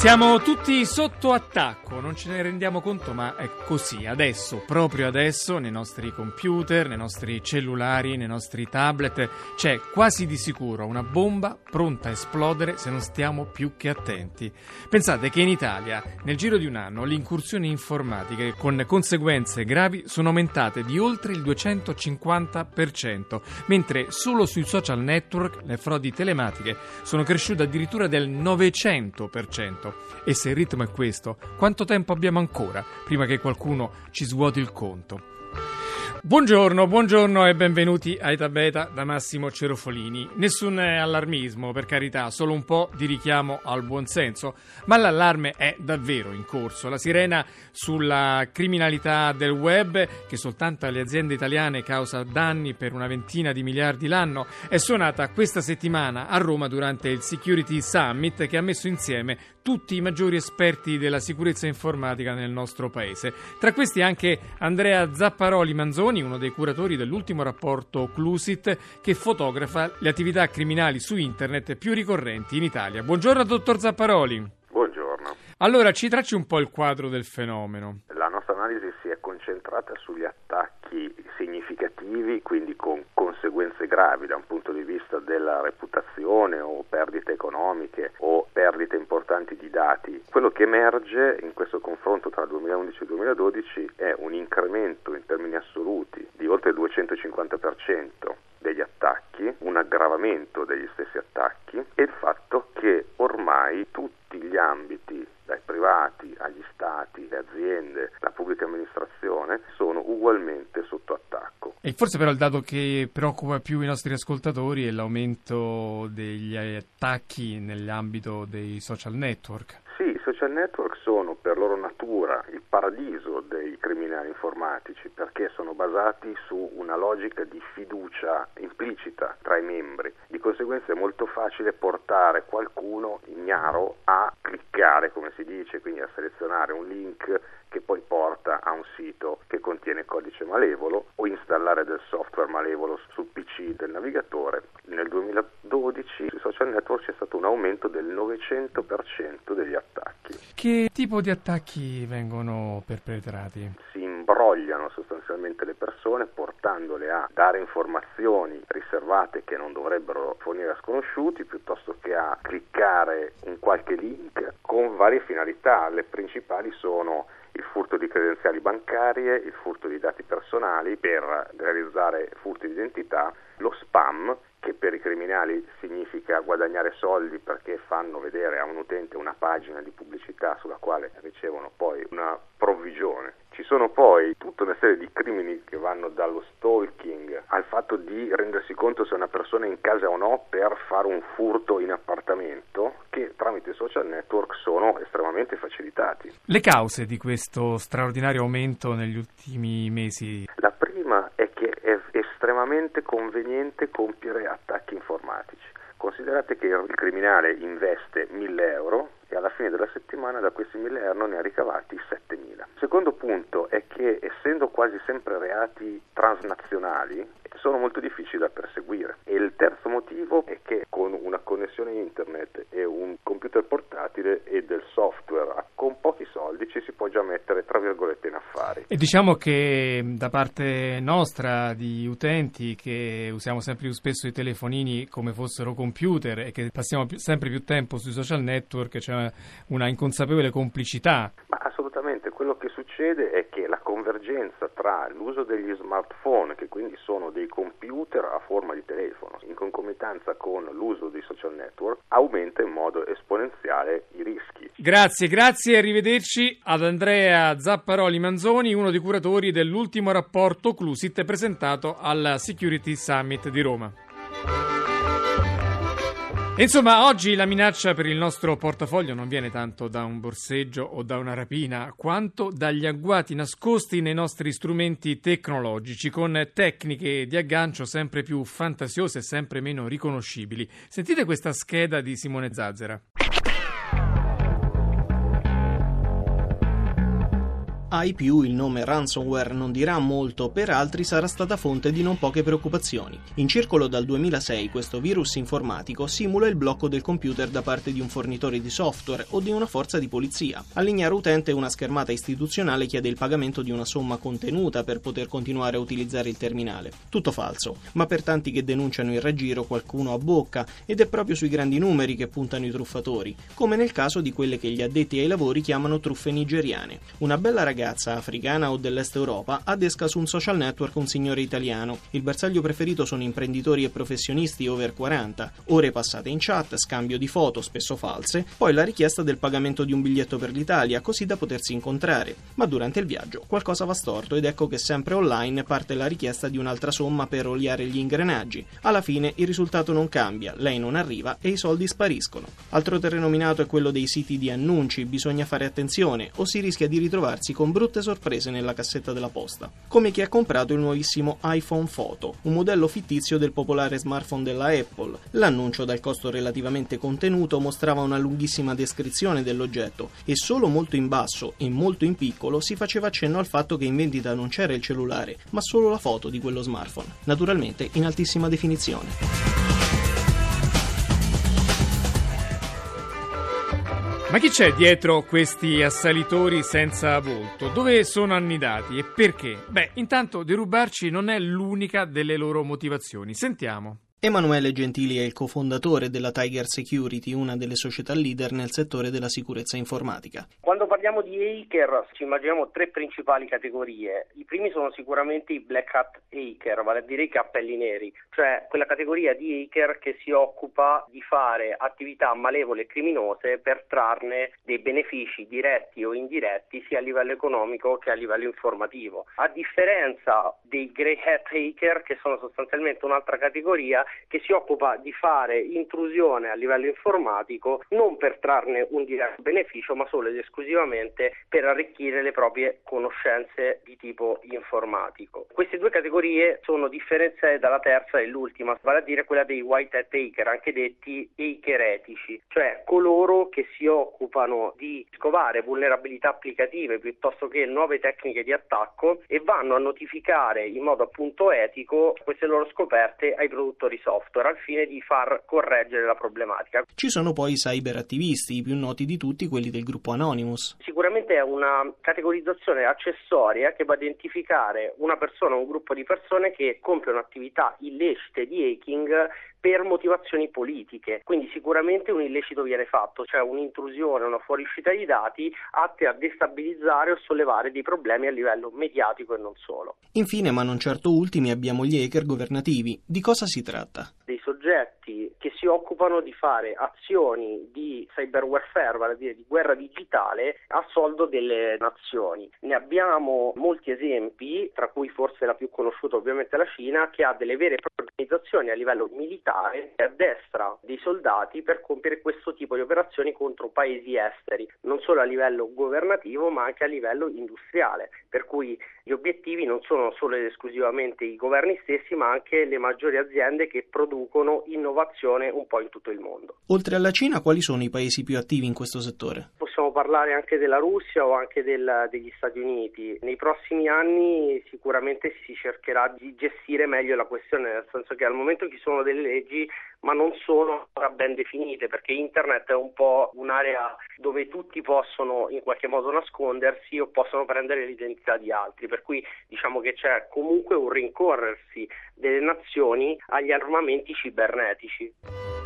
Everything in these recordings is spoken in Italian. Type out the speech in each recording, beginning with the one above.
Siamo tutti sotto attacco, non ce ne rendiamo conto, ma è così, adesso, proprio adesso, nei nostri computer, nei nostri cellulari, nei nostri tablet, c'è quasi di sicuro una bomba pronta a esplodere se non stiamo più che attenti. Pensate che in Italia, nel giro di un anno, le incursioni informatiche con conseguenze gravi sono aumentate di oltre il 250%, mentre solo sui social network le frodi telematiche sono cresciute addirittura del 900%. E se il ritmo è questo, quanto tempo abbiamo ancora prima che qualcuno ci svuoti il conto? Buongiorno, buongiorno e benvenuti a Eta Beta da Massimo Cerofolini. Nessun allarmismo, per carità, solo un po' di richiamo al buonsenso, ma l'allarme è davvero in corso. La sirena sulla criminalità del web, che soltanto alle aziende italiane causa danni per una ventina di miliardi l'anno, è suonata questa settimana a Roma durante il Security Summit che ha messo insieme tutti i maggiori esperti della sicurezza informatica nel nostro paese. Tra questi anche Andrea Zapparoli Manzoni, uno dei curatori dell'ultimo rapporto Clusit che fotografa le attività criminali su internet più ricorrenti in Italia. Buongiorno dottor Zapparoli. Buongiorno. Allora, ci tracci un po' il quadro del fenomeno. La nostra analisi si è concentrata sugli attacchi significativi, quindi con conseguenze gravi da un punto di vista della reputazione o perdite economiche o perdite importanti di dati. Quello che emerge in questo confronto tra il 2011 e il 2012 è un incremento in termini assoluti di oltre il 250% degli attacchi, un aggravamento degli stessi attacchi e il fatto che ormai tutti gli ambiti dai privati agli stati, le aziende, la pubblica amministrazione sono ugualmente sotto attacco. E forse però il dato che preoccupa più i nostri ascoltatori è l'aumento degli attacchi nell'ambito dei social network. Social network sono per loro natura il paradiso dei criminali informatici perché sono basati su una logica di fiducia implicita tra i membri. Di conseguenza è molto facile portare qualcuno ignaro a cliccare, come si dice, quindi a selezionare un link che poi porta un sito che contiene codice malevolo o installare del software malevolo sul PC del navigatore. Nel 2012 sui social network c'è stato un aumento del 900% degli attacchi. Che tipo di attacchi vengono perpetrati? Si imbrogliano sostanzialmente le persone portandole a dare informazioni riservate che non dovrebbero fornire a sconosciuti piuttosto che a cliccare un qualche link con varie finalità. Le principali sono il furto di credenziali bancarie, il furto di dati personali per realizzare furti di identità, lo spam che per i criminali significa guadagnare soldi perché fanno vedere a un utente una pagina di pubblicità sulla quale ricevono poi una provvigione. Ci sono poi tutta una serie di crimini che vanno dallo stalking al fatto di rendersi conto se una persona è in casa o no per fare un furto in appartamento che tramite social network sono estremamente facilitati. Le cause di questo straordinario aumento negli ultimi mesi? La prima è che è estremamente conveniente compiere attacchi informatici. Considerate che il criminale investe 1000 euro e alla fine della settimana da questi 1000 euro ne ha ricavati 7000. Il secondo punto è che essendo quasi sempre reati transnazionali sono molto difficili da perseguire e il terzo motivo è che con una connessione internet e un computer portatile e del software con pochi soldi ci si può già mettere tra. E diciamo che da parte nostra di utenti che usiamo sempre più spesso i telefonini come fossero computer e che passiamo più, sempre più tempo sui social network c'è una inconsapevole complicità. Ma assolutamente, quello che succede succede è che la convergenza tra l'uso degli smartphone, che quindi sono dei computer a forma di telefono, in concomitanza con l'uso dei social network, aumenta in modo esponenziale i rischi. Grazie, grazie e arrivederci ad Andrea Zapparoli Manzoni, uno dei curatori dell'ultimo rapporto Clusit presentato al Security Summit di Roma. Insomma, oggi la minaccia per il nostro portafoglio non viene tanto da un borseggio o da una rapina, quanto dagli agguati nascosti nei nostri strumenti tecnologici, con tecniche di aggancio sempre più fantasiose e sempre meno riconoscibili. Sentite questa scheda di Simone Zazzera. Ai più il nome ransomware non dirà molto, per altri sarà stata fonte di non poche preoccupazioni. In circolo dal 2006 questo virus informatico simula il blocco del computer da parte di un fornitore di software o di una forza di polizia. All'ignaro utente una schermata istituzionale chiede il pagamento di una somma contenuta per poter continuare a utilizzare il terminale. Tutto falso, ma per tanti che denunciano il raggiro qualcuno a bocca ed è proprio sui grandi numeri che puntano i truffatori, come nel caso di quelle che gli addetti ai lavori chiamano truffe nigeriane. Una bella ragazza ragazza africana o dell'est Europa adesca su un social network un signore italiano. Il bersaglio preferito sono imprenditori e professionisti over 40, ore passate in chat, scambio di foto, spesso false, poi la richiesta del pagamento di un biglietto per l'Italia, così da potersi incontrare. Ma durante il viaggio qualcosa va storto ed ecco che sempre online parte la richiesta di un'altra somma per oliare gli ingranaggi. Alla fine il risultato non cambia, lei non arriva e i soldi spariscono. Altro terreno minato è quello dei siti di annunci, bisogna fare attenzione o si rischia di ritrovarsi con brutte sorprese nella cassetta della posta, come chi ha comprato il nuovissimo iPhone Photo, un modello fittizio del popolare smartphone della Apple. L'annuncio dal costo relativamente contenuto mostrava una lunghissima descrizione dell'oggetto e solo molto in basso e molto in piccolo si faceva accenno al fatto che in vendita non c'era il cellulare, ma solo la foto di quello smartphone, naturalmente in altissima definizione. Ma chi c'è dietro questi assalitori senza volto? Dove sono annidati e perché? Beh, intanto derubarci non è l'unica delle loro motivazioni. Sentiamo. Emanuele Gentili è il cofondatore della Tiger Security, una delle società leader nel settore della sicurezza informatica. Quando parliamo di hacker ci immaginiamo tre principali categorie. I primi sono sicuramente i black hat hacker, vale a dire i cappelli neri, cioè quella categoria di hacker che si occupa di fare attività malevole e criminose per trarne dei benefici diretti o indiretti sia a livello economico che a livello informativo. A differenza dei grey hat hacker che sono sostanzialmente un'altra categoria che si occupa di fare intrusione a livello informatico non per trarne un diretto beneficio ma solo ed esclusivamente per arricchire le proprie conoscenze di tipo informatico. Queste due categorie sono differenziate dalla terza e l'ultima, vale a dire quella dei white hat hacker, anche detti hacker etici, cioè coloro che si occupano di scovare vulnerabilità applicative piuttosto che nuove tecniche di attacco e vanno a notificare in modo appunto etico queste loro scoperte ai produttori software al fine di far correggere la problematica. Ci sono poi i cyberattivisti, i più noti di tutti quelli del gruppo Anonymous. Sicuramente è una categorizzazione accessoria che va a identificare una persona o un gruppo di persone che compiono attività illecite di hacking per motivazioni politiche, quindi sicuramente un illecito viene fatto, cioè un'intrusione, una fuoriuscita di dati atte a destabilizzare o sollevare dei problemi a livello mediatico e non solo. Infine, ma non certo ultimi, abbiamo gli hacker governativi. Di cosa si tratta? Dei soggetti si occupano di fare azioni di cyber warfare, vale a dire di guerra digitale, a soldo delle nazioni. Ne abbiamo molti esempi, tra cui forse la più conosciuta ovviamente la Cina, che ha delle vere e proprie organizzazioni a livello militare che addestra dei soldati per compiere questo tipo di operazioni contro paesi esteri, non solo a livello governativo ma anche a livello industriale, per cui gli obiettivi non sono solo ed esclusivamente i governi stessi ma anche le maggiori aziende che producono innovazione un po' in tutto il mondo. Oltre alla Cina, quali sono i paesi più attivi in questo settore? Possiamo parlare anche della Russia o anche del, degli Stati Uniti. Nei prossimi anni sicuramente si cercherà di gestire meglio la questione, nel senso che al momento ci sono delle leggi ma non sono ancora ben definite perché internet è un po' un'area dove tutti possono in qualche modo nascondersi o possono prendere l'identità di altri, per cui diciamo che c'è comunque un rincorrersi delle nazioni agli armamenti cibernetici.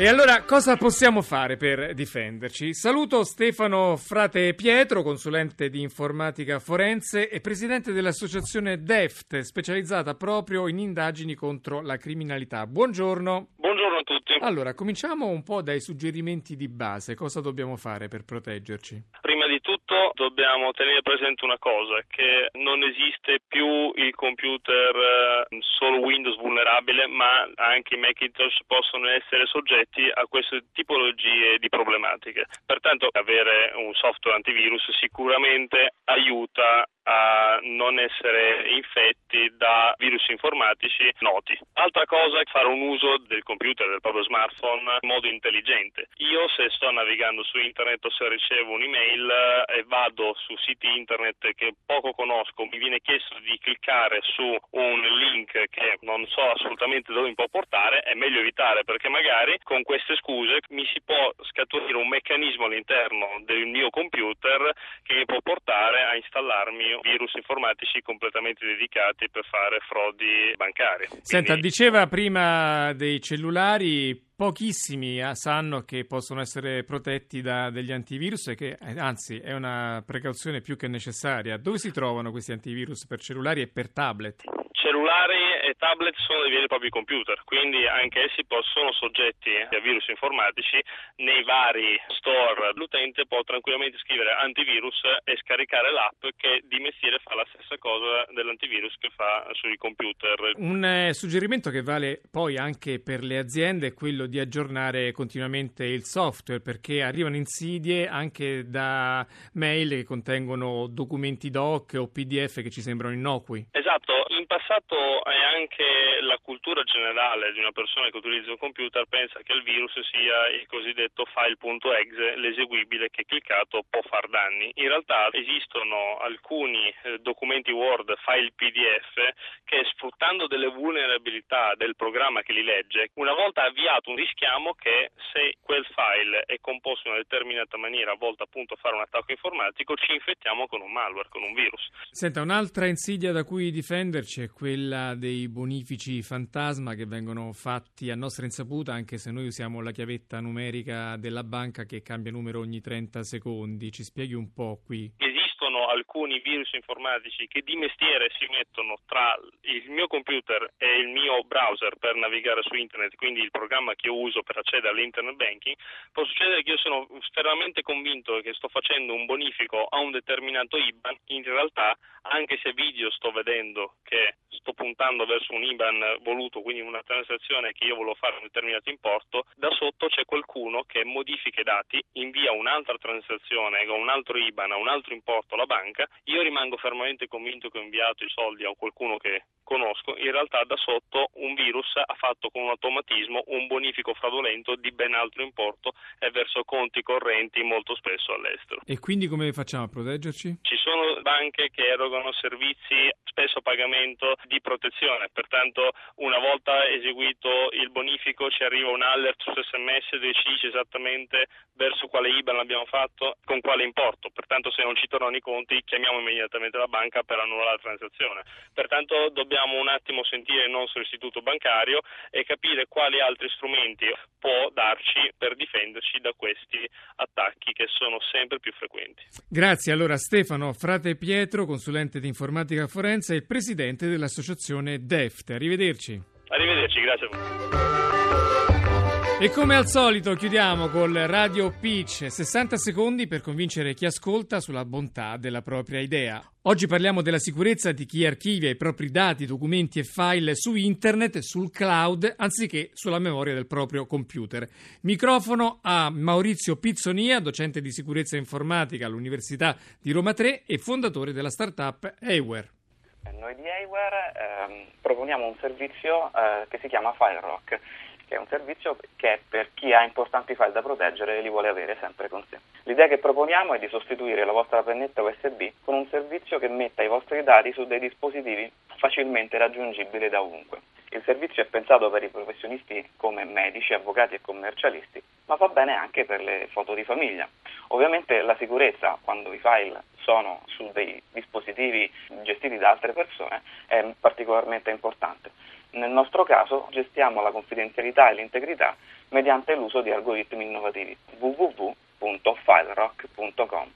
E allora cosa possiamo fare per difenderci? Saluto Stefano Frate Pietro, consulente di informatica forense e presidente dell'associazione DEFT, specializzata proprio in indagini contro la criminalità. Buongiorno. Buongiorno a tutti. Allora, cominciamo un po' dai suggerimenti di base. Cosa dobbiamo fare per proteggerci? Dobbiamo tenere presente una cosa, che non esiste più il computer eh, solo Windows vulnerabile, ma anche i Macintosh possono essere soggetti a queste tipologie di problematiche. Pertanto avere un software antivirus sicuramente aiuta a non essere infetti da virus informatici noti. Altra cosa è fare un uso del computer, del proprio smartphone in modo intelligente. Io se sto navigando su internet o se ricevo un'email eh, e vado su siti internet che poco conosco, mi viene chiesto di cliccare su un link che non so assolutamente dove mi può portare, è meglio evitare perché magari con queste scuse mi si può scaturire un meccanismo all'interno del mio computer che mi può portare a installarmi virus informatici completamente dedicati per fare frodi bancarie. Senta, Quindi... diceva prima dei cellulari pochissimi eh, sanno che possono essere protetti da degli antivirus e che eh, anzi è una precauzione più che necessaria. Dove si trovano questi antivirus per cellulari e per tablet? Cellulari e tablet sono dei veri e propri computer, quindi anche essi sono soggetti a virus informatici nei vari store. L'utente può tranquillamente scrivere antivirus e scaricare l'app che di mestiere fa la stessa cosa dell'antivirus che fa sui computer. Un eh, suggerimento che vale poi anche per le aziende è quello di aggiornare continuamente il software perché arrivano insidie anche da mail che contengono documenti doc o PDF che ci sembrano innocui. Esatto, in passato è anche la cultura generale di una persona che utilizza un computer pensa che il virus sia il cosiddetto file.exe, l'eseguibile che cliccato può far danni. In realtà esistono alcuni eh, documenti Word, file PDF, che sfruttando delle vulnerabilità del programma che li legge, una volta avviato un rischiamo che se quel file è composto in una determinata maniera, volta appunto a fare un attacco informatico, ci infettiamo con un malware, con un virus. Senta, un'altra insidia da cui difenderci è quella dei bonifici fantasma che vengono fatti a nostra insaputa, anche se noi usiamo la chiavetta numerica della banca che cambia numero ogni 30 secondi. Ci spieghi un po' qui? Alcuni virus informatici che di mestiere si mettono tra il mio computer e il mio browser per navigare su internet, quindi il programma che uso per accedere all'internet banking, può succedere che io sono fermamente convinto che sto facendo un bonifico a un determinato IBAN, in realtà anche se video sto vedendo che sto puntando verso un IBAN voluto, quindi una transazione che io volevo fare un determinato importo, da sotto c'è qualcuno che modifica i dati, invia un'altra transazione con un altro IBAN a un altro importo alla banca, io rimango fermamente convinto che ho inviato i soldi a qualcuno che conosco, in realtà da sotto un virus ha fatto con un automatismo un bonifico fraudolento di ben altro importo e verso conti correnti molto spesso all'estero. E quindi come facciamo a proteggerci? Ci sono banche che erogano servizi spesso a pagamento di protezione, pertanto una volta eseguito il bonifico ci arriva un alert su sms dove ci dice esattamente verso quale IBAN l'abbiamo fatto, con quale importo, pertanto se non ci tornano i conti chiamiamo immediatamente la banca per annullare la transazione. Pertanto dobbiamo un attimo sentire il nostro istituto bancario e capire quali altri strumenti può darci per difenderci da questi attacchi che sono sempre più frequenti. Grazie allora Stefano Frate Pietro, consulente di informatica forense e presidente dell'associazione DEFT. Arrivederci. Arrivederci, grazie a voi. E come al solito chiudiamo col Radio Pitch, 60 secondi per convincere chi ascolta sulla bontà della propria idea. Oggi parliamo della sicurezza di chi archivia i propri dati, documenti e file su internet, sul cloud, anziché sulla memoria del proprio computer. Microfono a Maurizio Pizzonia, docente di sicurezza informatica all'Università di Roma 3 e fondatore della startup Aware. Noi di Aware ehm, proponiamo un servizio eh, che si chiama FileRock che è un servizio che per chi ha importanti file da proteggere li vuole avere sempre con sé. L'idea che proponiamo è di sostituire la vostra pennetta USB con un servizio che metta i vostri dati su dei dispositivi facilmente raggiungibili da ovunque. Il servizio è pensato per i professionisti come medici, avvocati e commercialisti, ma va bene anche per le foto di famiglia. Ovviamente la sicurezza, quando i file sono su dei dispositivi gestiti da altre persone, è particolarmente importante Nel nostro caso gestiamo la confidenzialità e l'integrità mediante l'uso di algoritmi innovativi www.filerock.com.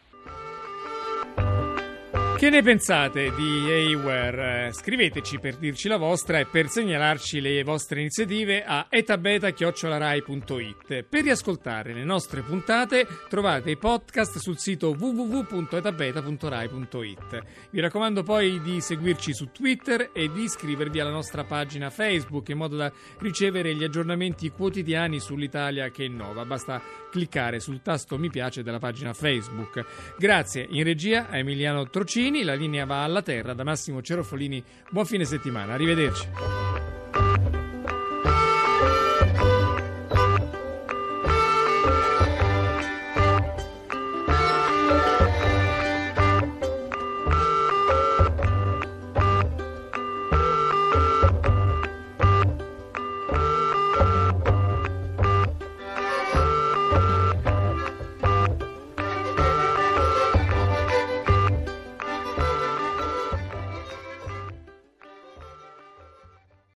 Che ne pensate di Aware? Scriveteci per dirci la vostra e per segnalarci le vostre iniziative a etabeta.rai.it. Per riascoltare le nostre puntate trovate i podcast sul sito www.etabeta.rai.it. Vi raccomando poi di seguirci su Twitter e di iscrivervi alla nostra pagina Facebook in modo da ricevere gli aggiornamenti quotidiani sull'Italia che innova. Basta cliccare sul tasto mi piace della pagina Facebook. Grazie in regia a Emiliano Trocini la linea va alla terra da Massimo Cerofolini. Buon fine settimana, arrivederci.